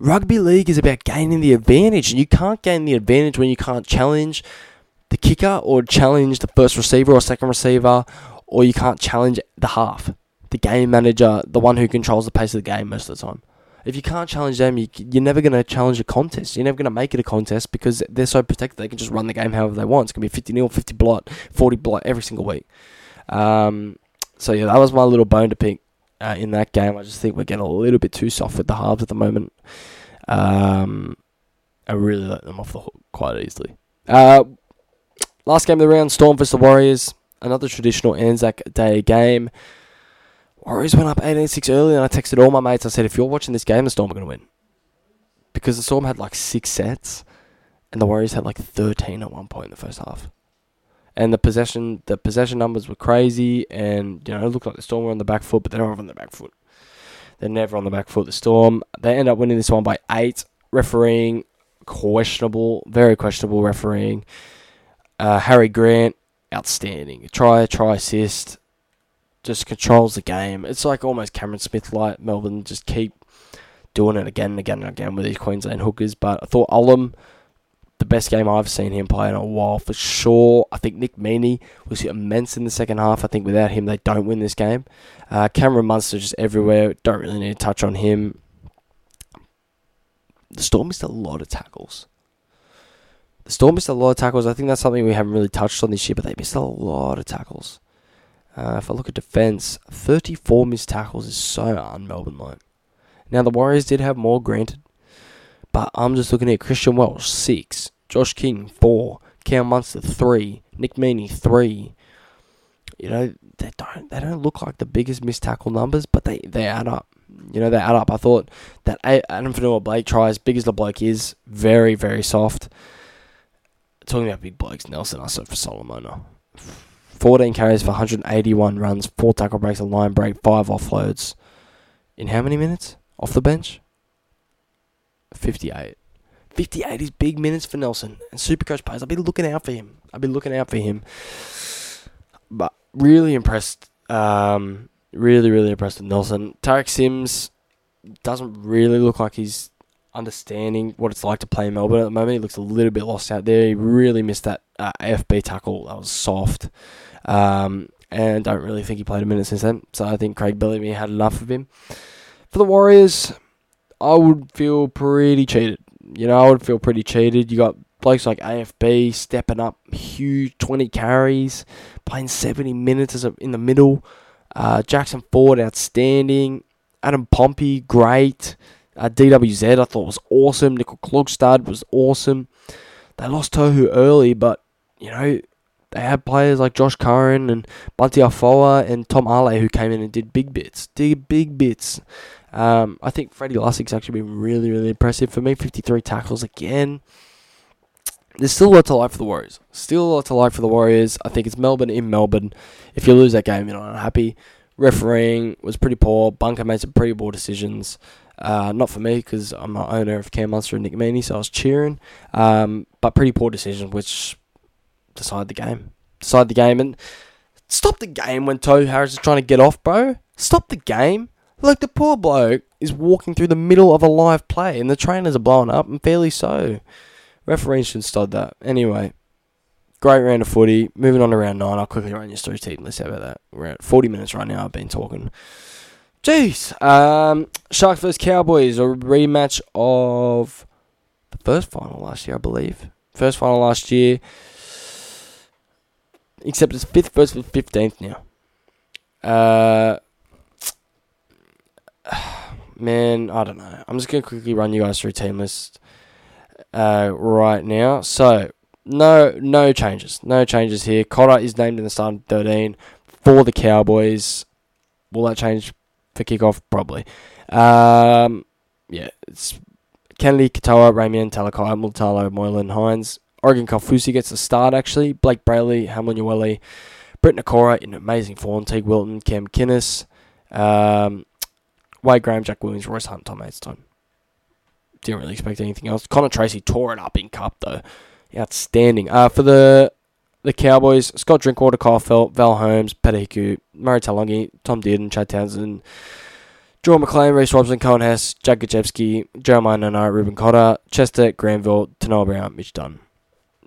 Rugby league is about gaining the advantage, and you can't gain the advantage when you can't challenge the kicker or challenge the first receiver or second receiver, or you can't challenge the half, the game manager, the one who controls the pace of the game most of the time. If you can't challenge them, you, you're never going to challenge a contest. You're never going to make it a contest because they're so protected. They can just run the game however they want. It's going to be 50 nil, 50 blot, 40 blot every single week. Um, so yeah, that was my little bone to pick uh, in that game. I just think we're getting a little bit too soft with the halves at the moment. Um, I really let them off the hook quite easily. Uh, last game of the round, Storm versus the Warriors. Another traditional Anzac Day game. Warriors went up 18 6 early, and I texted all my mates. I said, if you're watching this game, the Storm are going to win. Because the Storm had like six sets, and the Warriors had like 13 at one point in the first half. And the possession the possession numbers were crazy, and you know it looked like the Storm were on the back foot, but they're not on the back foot. They're never on the back foot. The Storm they end up winning this one by eight. Refereeing questionable, very questionable refereeing. Uh, Harry Grant outstanding. Try, try, assist just controls the game. It's like almost Cameron Smith like Melbourne just keep doing it again and again and again with these Queensland hookers. But I thought Olam, the best game I've seen him play in a while for sure. I think Nick Meaney was immense in the second half. I think without him they don't win this game. Uh, Cameron Munster just everywhere. Don't really need to touch on him. The Storm missed a lot of tackles. The Storm missed a lot of tackles. I think that's something we haven't really touched on this year, but they missed a lot of tackles. Uh, if I look at defence, 34 missed tackles is so un-Melbourne like. Now the Warriors did have more, granted, but I'm just looking at Christian Welch, six, Josh King four, Cam Munster three, Nick Meaney three. You know they don't they don't look like the biggest missed tackle numbers, but they they add up. You know they add up. I thought that Addin Fonua-Blake try as big as the bloke is, very very soft. Talking about big blokes, Nelson Asofa-Solomona. 14 carries for 181 runs, 4 tackle breaks, a line break, 5 offloads. In how many minutes? Off the bench? 58. 58 is big minutes for Nelson. And Supercoach players, I've been looking out for him. I've been looking out for him. But really impressed. Um, really, really impressed with Nelson. Tariq Sims doesn't really look like he's understanding what it's like to play in Melbourne at the moment. He looks a little bit lost out there. He really missed that uh, AFB tackle. That was soft. Um, and don't really think he played a minute since then. So I think Craig Bellamy had enough of him. For the Warriors, I would feel pretty cheated. You know, I would feel pretty cheated. You got blokes like AFB stepping up, huge 20 carries, playing 70 minutes as in the middle. Uh, Jackson Ford, outstanding. Adam Pompey, great. Uh, DWZ, I thought was awesome. Nicoll-Klokstad was awesome. They lost Tohu early, but, you know, they had players like Josh Curran and Bunty Afoa and Tom Ale who came in and did big bits, did big bits. Um, I think Freddie Lussick's actually been really, really impressive for me. 53 tackles again. There's still a lot to like for the Warriors. Still a lot to like for the Warriors. I think it's Melbourne in Melbourne. If you lose that game, you're not unhappy. Refereeing was pretty poor. Bunker made some pretty poor decisions. Uh, not for me because I'm an owner of Cam Munster and Nick Meaney, so I was cheering. Um, but pretty poor decision, which decided the game. Decided the game. And stop the game when Tohu Harris is trying to get off, bro. Stop the game. Like, the poor bloke is walking through the middle of a live play, and the trainers are blowing up, and fairly so. Referee should stop that. Anyway, great round of footy. Moving on to round nine. I'll quickly run you through team list. How about that? We're at 40 minutes right now. I've been talking. Jeez. Um, Sharks vs Cowboys, a rematch of the first final last year, I believe. First final last year. Except it's fifth versus fifteenth now. Uh, man, I don't know. I'm just gonna quickly run you guys through team list uh, right now. So no, no changes, no changes here. Cotter is named in the starting thirteen for the Cowboys. Will that change for kickoff? Probably. Um, yeah, it's Kennedy, Katoa, Ramien, Talakai, Mulitalo, Moylan, Hynes. Oregon Kaufusi gets the start, actually. Blayke Brailey, Hamlin Briton Nikora in amazing form. Teig Wilton, Cam Kinnis, um, Wade Graham, Jack Williams, Royce Hunt, Tom Hazelton. Didn't really expect anything else. Connor Tracey tore it up in Cup, though. Outstanding. Uh, for the the Cowboys, Scott Drinkwater, Kyle Feldt, Val Holmes, Peter Hiku, Murray Taulagi, Tom Dearden, Chad Townsend, Jordan McLean, Reece Robson, Coen Hess, Jack Gajewski, Jeremiah Nanai, Reuben Cotter, Chester, Granville, Tanoa Brown, Mitch Dunn.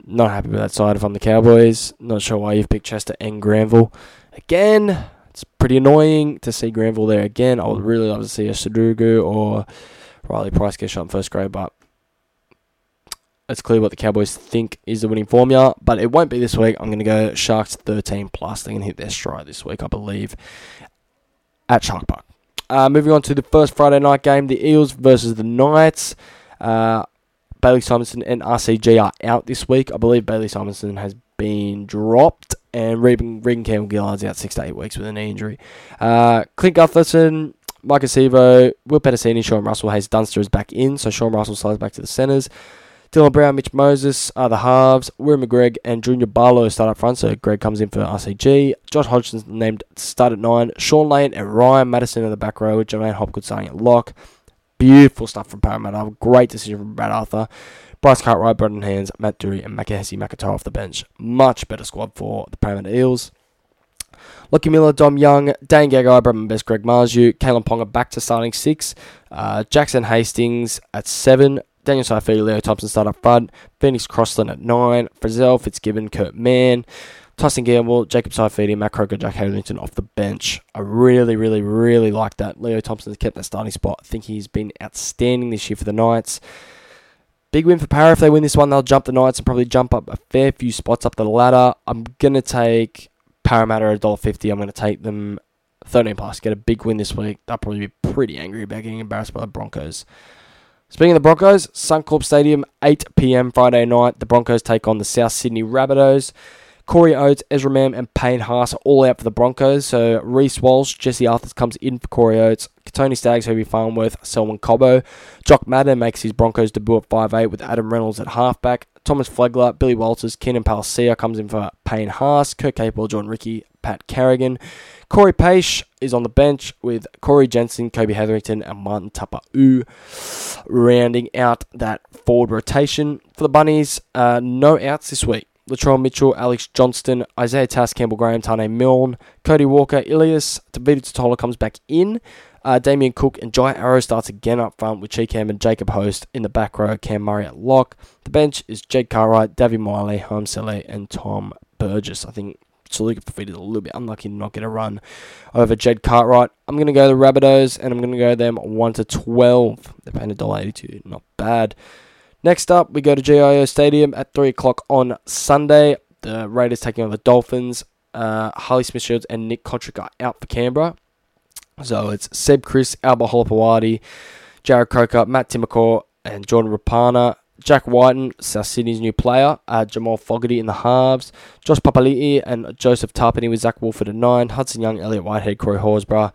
Not happy with that side if I'm the Cowboys. Not sure why you've picked Chester and Granville. Again, it's pretty annoying to see Granville there again. I would really love to see a Sudoku or Riley Price get shot in first grade, but it's clear what the Cowboys think is the winning formula. But it won't be this week. I'm going to go Sharks 13 plus. They're going to hit their stride this week, I believe, at Shark Park. Uh, moving on to the first Friday night game, the Eels versus the Knights. Uh, Bailey Simonsson and RCG are out this week. I believe Bailey Simonsson has been dropped, and Reagan, Reagan Campbell Gillard's out six to eight weeks with a knee injury. Uh, Clint Gutherson, Maika Sivo, Will Penisini, Sean Russell, Haze Dunster is back in, so Sean Russell slides back to the centres. Dylan Brown, Mitch Moses are the halves. Will McGregor and Junior Paulo start up front, so Greg comes in for RCG. Josh Hodgson named start at nine. Shaun Lane and Ryan Matterson in the back row, with J'maine Hopgood starting at lock. Beautiful stuff from Parramatta. Great decision from Brad Arthur. Bryce Cartwright, Brendan Hands, Matt Doorey, and Makahesi Makatoa off the bench. Much better squad for the Parramatta Eels. Lucky Miller, Dom Young, Dane Gagai, Bradman Best, Greg Marzhew, Kalyn Ponga back to starting six. Uh, Jackson Hastings at seven. Daniel Saifiti, Leo Thompson start up front. Phoenix Crossland at nine. Frizzell, Fitzgibbon, Kurt Mann. Tyson Gamble, Jacob Saifiti, Matt Croker, Jack Harrington off the bench. I really, really, really like that. Leo Thompson's kept that starting spot. I think he's been outstanding this year for the Knights. Big win for Para. If they win this one, they'll jump the Knights and probably jump up a fair few spots up the ladder. I'm going to take Parramatta at $1.50. I'm going to take them 13 plus. Get a big win this week. They'll probably be pretty angry about getting embarrassed by the Broncos. Speaking of the Broncos, Suncorp Stadium, 8 p.m. Friday night. The Broncos take on the South Sydney Rabbitohs. Corey Oates, Ezra Mam, and Payne Haas are all out for the Broncos. So Reece Walsh, Jesse Arthurs comes in for Corey Oates. Tony Staggs, Herbie Farnworth, Selwyn Cobbo. Jock Madden makes his Broncos debut at 5'8 with Adam Reynolds at halfback. Thomas Flegler, Billy Walters, Keenan Palasia comes in for Payne Haas. Kurt Capewell, Jordan Riki, Pat Carrigan. Cory Paix is on the bench with Corey Jensen, Kobe Hetherington, and Martin Taupau rounding out that forward rotation. For the Bunnies, uh, no outs this week. Latrell Mitchell, Alex Johnston, Isaiah Tass, Campbell Graham, Tane Milne, Cody Walker, Ilias, Tevita Tatola comes back in. Uh, Cook and Jai Arrow starts again up front with Cheekham and Jacob Host in the back row, Cam Murray at lock. The bench is Jake Cartwright, Davvy Moale, Holmes and Tom Burgess. I think Saluka Fafita a little bit unlucky to not get a run over Jed Cartwright. I'm going to go the Rabbitohs and I'm going to go them 1 to 12. They're paying $1.82. Not bad. Next up, we go to GIO Stadium at 3 o'clock on Sunday. The Raiders taking on the Dolphins. Uh, Harley Smith Shields and Nick Cotric are out for Canberra. So it's Seb Kris, Alba Holopawati, Jarrod Croker, Matt Timoko, and Jordan Rapana. Jack Wighton, South Sydney's new player. Uh, Jamal Fogarty in the halves. Josh Papali'i and Joseph Tapine with Zac Woolford at 9. Hudson Young, Elliot Whitehead, Corey Horsburgh.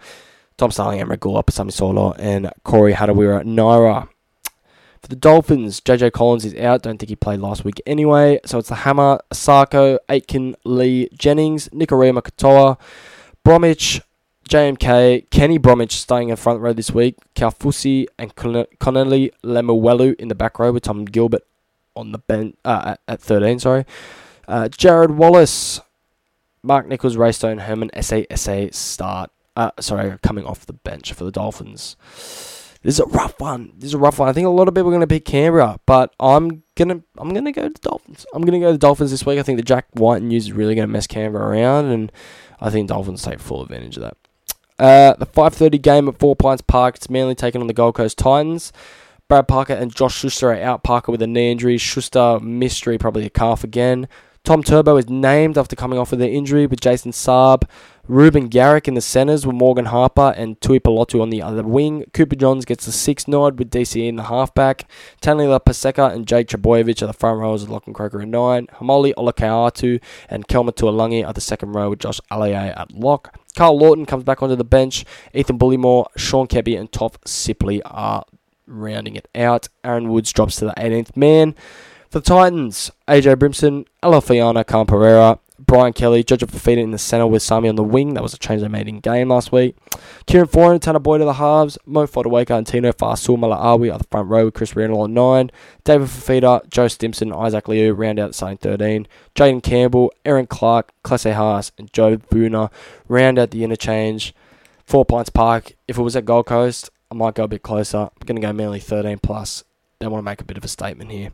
Tom Starling, Amrit Gula, Pasami Saulo, and Corey Harawira-Naera. For the Dolphins, JJ Collins is out. Don't think he played last week anyway. So it's the Hammer, Isaako, Aitken, Lee, Jennings, Nikorima Katoa, Bromwich, JMK, Kenny Bromwich staying in front row this week, Kaufusi and Connelly Lemuelu in the back row with Tom Gilbert on the bench uh, at, at 13. Sorry, uh, Jarrod Wallace, Mark Nichols, Raystone, Herman, SA, start. Uh, sorry, coming off the bench for the Dolphins. This is a rough one. This is a rough one. I think a lot of people are going to pick Canberra, but I'm gonna I'm gonna go to the Dolphins. I'm gonna go to the Dolphins this week. I think the Jack White news is really going to mess Canberra around, and I think Dolphins take full advantage of that. Uh, the 5:30 game at Four Pines Park. It's Manly taken on the Gold Coast Titans. Brad Parker and Josh Schuster are out. Parker with a knee injury. Schuster mystery, probably a calf again. Tom Turbo is named after coming off with an injury with Jason Saab. Ruben Garrick in the centres with Morgan Harper and Tui Pelotu on the other wing. Cooper Johns gets the six nod with DCE in the halfback. Taniela Paseka and Jake Trbojevic are the front rows with Lachlan Croker at nine. Haumole Olakau'atu and Kelma Tuolangi are the second row with Josh Aloiai at lock. Carl Lawton comes back onto the bench. Ethan Bullemor, Sean Kebby, and Top Sipley are rounding it out. Aaron Woods drops to the 18th man. For the Titans, AJ Brimson, Alofiana Khan-Pereira, Brian Kelly, Judge Fafita in the centre with Sami on the wing. That was a change they made in game last week. Kieran Foran, Tanah Boyd to the halves. Mo Fodawaker and Tino Fasul Malaawi at the front row with Chris Randall on 9. David Fifita, Joe Stimson, Isaac Liu round out the starting 13. Jayden Campbell, Aaron Clark, Klese Haas, and Joe Booner round out the interchange. Four Pines Park. If it was at Gold Coast, I might go a bit closer. I'm going to go Manly 13 plus. They want to make a bit of a statement here.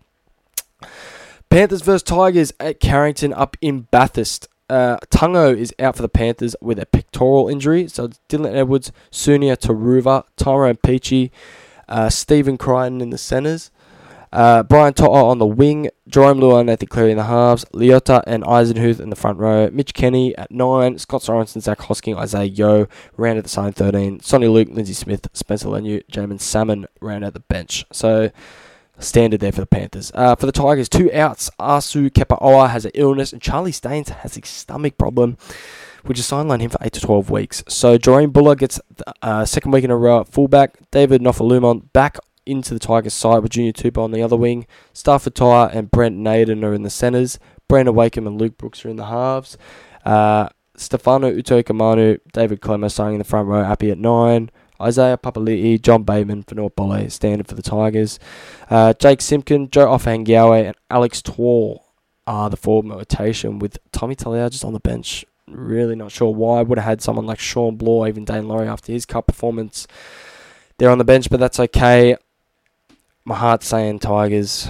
Panthers versus Tigers at Carrington up in Bathurst. Uh, Tungo is out for the Panthers with a pectoral injury. So Dylan Edwards, Sunia Turuva, Tyrone Peachey, uh, Stephen Crichton in the centres. Uh, Brian To'o on the wing, Jerome Luai, Nathan Cleary in the halves, Leota and Eisenhuth in the front row, Mitch Kenny at 9, Scott Sorensen, Zach Hosking, Isaah Yeo, round at the side 13, Sonny Luke, Lindsay Smith, Spencer Leniu, Jamin Salmon round at the bench. So standard there for the Panthers. Uh, for the Tigers, two outs. Asu Kepaoa has an illness, and Charlie Staines has a stomach problem, which is sidelined him for 8 to 12 weeks. So Doreen Buller gets uh, second week in a row at fullback. David Nofoaluma back into the Tigers side with Junior Tupou on the other wing. Stafford To'a and Brent Naden are in the centres. Brandon Wakeham and Luke Brooks are in the halves. Uh, Stefano Utoikamanu, David Klemmer starting in the front row, happy at 9. Isaiah Papali'i, John Bateman for North Bolle, standard for the Tigers. Uh, Jake Simpkin, Joe Ofahengaue, and Alex Twal are the forward rotation with Tommy Talau just on the bench. Really not sure why. I would have had someone like Shawn Blore, even Dane Laurie after his cup performance. They're on the bench, but that's okay. My heart's saying Tigers,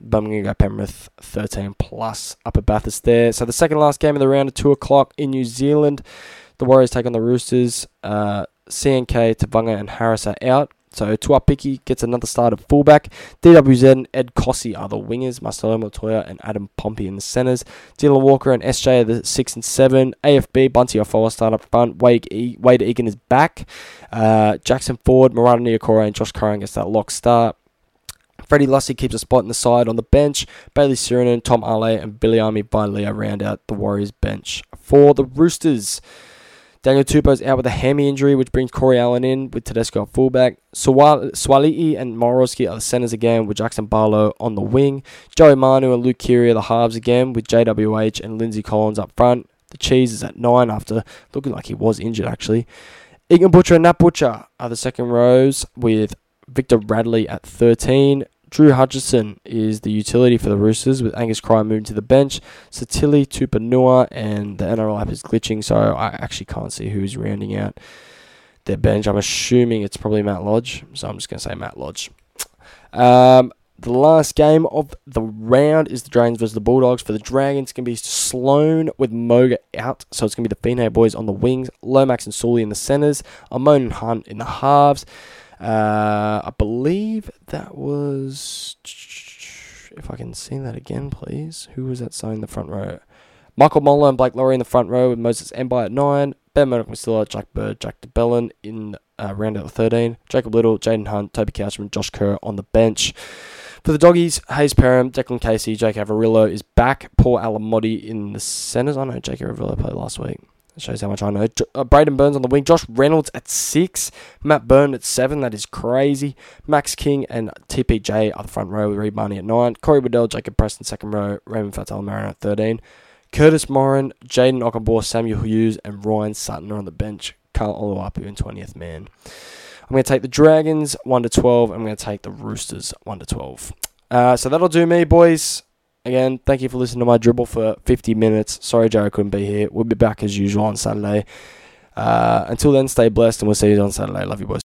but I'm going to go Penrith 13 plus up at Bathurst there. So the second last game of the round at 2 o'clock in New Zealand. The Warriors take on the Roosters. Uh, CNK, Tavanga, and Harris are out. So Tuaupiki gets another start at fullback. DWZ and Ed Cossey are the wingers. Marcelo Montoya and Adam Pompey in the centres. Dylan Walker and SJ are the 6 and 7. AFB, Bunty Afoa start up front. Wade, Egan is back. Uh, Jackson Ford, Marata Niukore, and Josh Curran gets that lock start. Freddie Lussick keeps a spot in the side on the bench. Bayley Sironen, Tom Ale, and Billy Army by Leo round out the Warriors bench. For the Roosters, Daniel Tupou's out with a hammy injury, which brings Corey Allen in with Tedesco at fullback. Suaali'i and Morowski are the centres again, with Jackson Barlow on the wing. Joey Manu and Luke Keary are the halves again, with JWH and Lindsay Collins up front. The Cheese is at nine after looking like he was injured, actually. Egan Butcher and Nat Butcher are the second rows, with Victor Radley at 13. Drew Hutchison is the utility for the Roosters, with Angus Cry moving to the bench. Satili Tupanua and the NRL app is glitching, so I actually can't see who's rounding out their bench. I'm assuming it's probably Matt Lodge, so I'm just going to say Matt Lodge. Um, the last game of the round is the Dragons versus the Bulldogs. For the Dragons, it's going to be Sloan with Moga out. So it's going to be the Fine boys on the wings, Lomax and Suli in the centres, Amone and Hunt in the halves. Uh, I believe that was. If I can see that again, please. Who was that signing the front row? Michael Molo and Blake Lawrie in the front row with Moses Mbye at 9. Ben Murdoch-Masila, Jack Bird, Jack de Belin in uh, round out 13. Jacob Liddle, Jaden Hunt, Toby Couchman, Josh Kerr on the bench. For the doggies, Hayze Perham, Declan Casey, Jake Averillo is back. Paul Alamoti in the centres. I know Jake Averillo played last week. That shows how much I know. Uh, Braden Burns on the wing. Josh Reynolds at six. Matt Byrne at seven. That is crazy. Max King and TPJ are the front row with Reed at nine. Corey Waddell, Jacob Preston second row. Raymond Faitala-Mariner at 13. Curtis Morin, Jayden Okunbor, Samuel Hughes, and Ryan Sutton are on the bench. Carl Oluwapu in 20th man. I'm going to take the Dragons 1 to 12. I'm going to take the Roosters 1 to 12. Uh, so that'll do me, boys. Again, thank you for listening to my dribble for 50 minutes. Sorry, Jarrod couldn't be here. We'll be back as usual on Saturday. Uh, until then, stay blessed, and we'll see you on Saturday. Love you, boys.